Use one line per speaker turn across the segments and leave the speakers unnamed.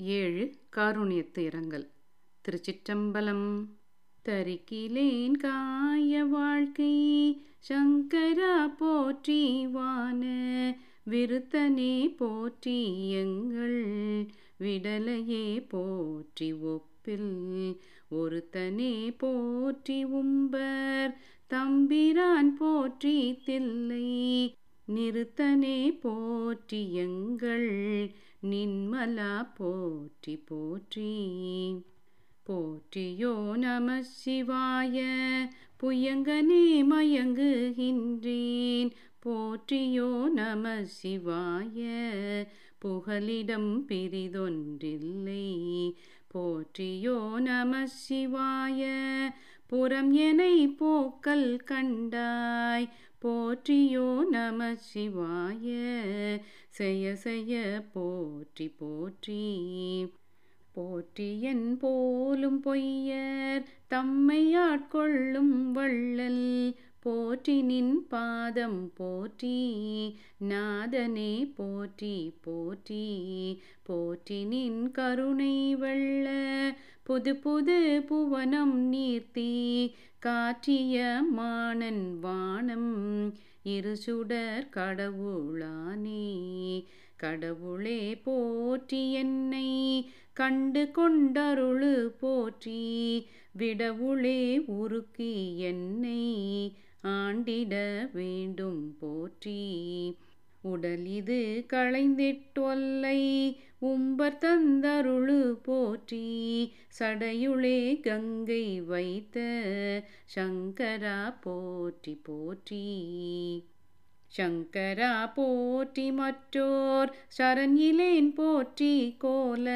ஏழு காருண்யத்து இரங்கல் திருச்சிற்றம்பலம் தரிக்கிலேன் காய வாழ்க்கை சங்கரா போற்றிவான விருத்தனே போற்றி எங்கள் விடலையே போற்றி ஒப்பில் ஒருத்தனே போற்றி உம்பர் தம்பிரான் போற்றி தில்லை நிறுத்தனே போற்றி எங்கள் நின்மலா போற்றி போற்றி. போற்றியோ நம சிவாய புயங்கனே மயங்குகின்றேன். போற்றியோ நம சிவாய புகலிடம் பிரிதொன்றில்லை. போற்றியோ நம சிவாய புறம் எனை போக்கல் கண்டாய். போற்றியோ நம சிவாய. செய்ய செய்ய போற்றி போற்றி. போற்றியன் போலும் பொய்யர் தம்மை ஆட்கொள்ளும் வள்ளல். போற்றி நின் பாதம் போற்றி நாதனே போற்றி போற்றி. போற்றி நின் கருணை வெள்ள புது புது புவனம் நீர்த்தி. காற்றிய மானன் வானம் இருசுடர் கடவுளானே. கடவுளே போற்றி என்னை கண்டு கொண்டருளு போற்றி. விடவுளே உருக்கி என்னை ஆண்டிட வேண்டும் போற்றி. உடல் இது களைந்திட்டொல்லை உம்பர் தந்தருளு போற்றி. சடையுளே கங்கை வைத்த சங்கரா போற்றி போற்றி. சங்கரா போற்றி மற்றோர் சரண்யிலேன் போற்றி கோல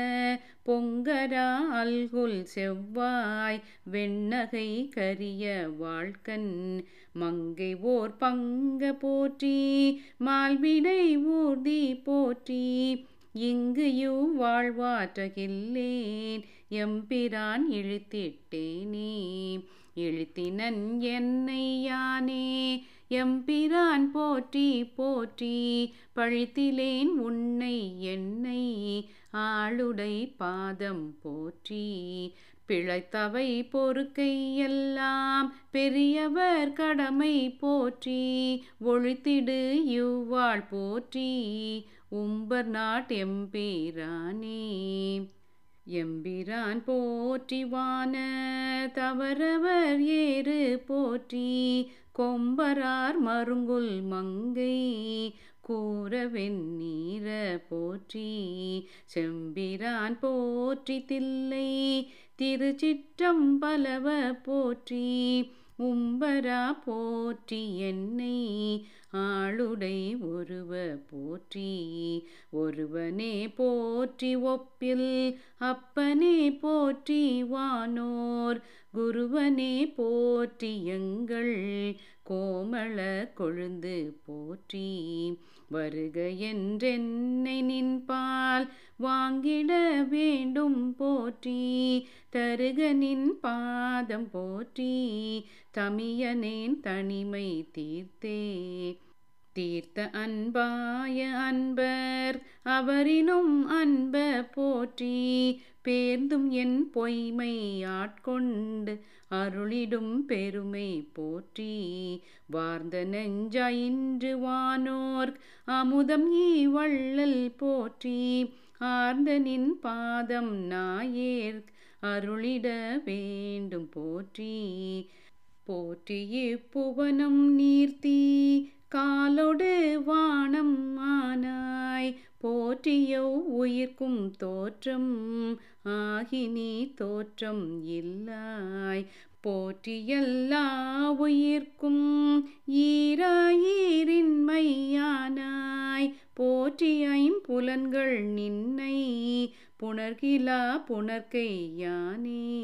பொங்கரா அல்குல் செவ்வாய் வெண்ணகை கரிய வாழ்க்கன் மங்கை ஓர் பங்க போற்றி மால்விடை ஊர்தி போற்றி இங்கு வாழ்வாற்றகில்லேன் எம்பிரான் இழுத்திட்டேனே இழுத்தினன் என்னை யானே எம்பிரான் போற்றி போற்றி பழித்திலேன் உன்னை என்னை ஆளுடை பாதம் போற்றி. பிழைத்தவை பொறுக்கை எல்லாம் பெரியவர் கடமை போற்றி ஒழித்திடு இவ்வாள் போற்றி. உம்பர் நாட் எம்பீரானே. எம்பிரான் போற்றிவான தவறவர் ஏறு போற்றி. கொம்பரார் மருங்குல் மங்கை கூறவென் நீர போற்றி. செம்பிரான் போற்றி தில்லை திருச்சிற்றம்பலவ போற்றி. உம்பரா போற்றி என்னை ஆளுடை போற்றி ஒருவனே போற்றி ஒப்பில் அப்பனே போற்றி வானோர் குருவனே போற்றி எங்கள் கோமள கொழுந்து போற்றி. வருக என்றென்னை நின்பால் வாங்கிட வேண்டும் போற்றி தருக நின் பாதம் போற்றி தமியனேன் தனிமை தீர்த்தே. தீர்த்த அன்பாய அன்பர் அவரினும் அன்ப போற்றி பேர்ந்தும் என் பொய்மை ஆட்கொண்டு அருளிடும் பெருமை போற்றி. வார்ந்த நெஞ்சாயின்று வானோர் அமுதம் ஈ வள்ளல் போற்றி. ஆர்ந்த நின் பாதம் நாயேர் அருளிட வேண்டும் போற்றி. போற்றி இப்புவனம் நீர்த்தி காலொடு வானம் ஆனாய். போற்றியோ உயிர்க்கும் தோற்றம் ஆகினி தோற்றம் இல்லாய். போற்றியல்லா உயிர்க்கும் ஈராயிரின்மையானாய். போற்றி ஐம்புலன்கள் நின்னை புணர்கிலா புணர்க்கையானே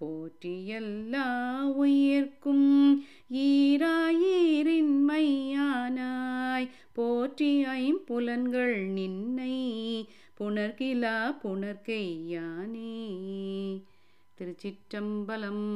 போற்றியல்லா உயிர்க்கும் ஈராயிரின்மையானாய். போற்றி ஐம்புலன்கள் நின்னை புணர்கிலா புணர்கையானே திருச்சிற்றம்பலம்